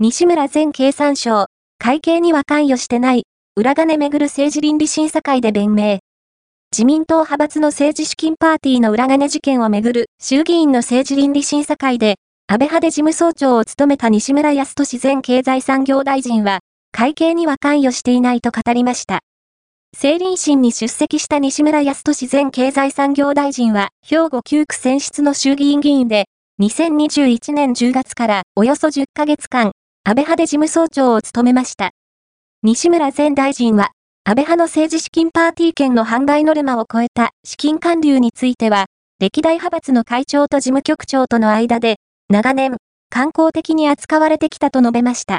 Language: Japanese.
西村前経産省、会計には関与してない、裏金めぐる政治倫理審査会で弁明。自民党派閥の政治資金パーティーの裏金事件をめぐる衆議院の政治倫理審査会で、安倍派で事務総長を務めた西村康稔前経済産業大臣は、会計には関与していないと語りました。政倫審に出席した西村康稔前経済産業大臣は、兵庫9区選出の衆議院議員で、2021年10月からおよそ10ヶ月間、安倍派で事務総長を務めました。西村前大臣は、安倍派の政治資金パーティー券の販売ノルマを超えた資金還流については、歴代派閥の会長と事務局長との間で、長年、観光的に扱われてきたと述べました。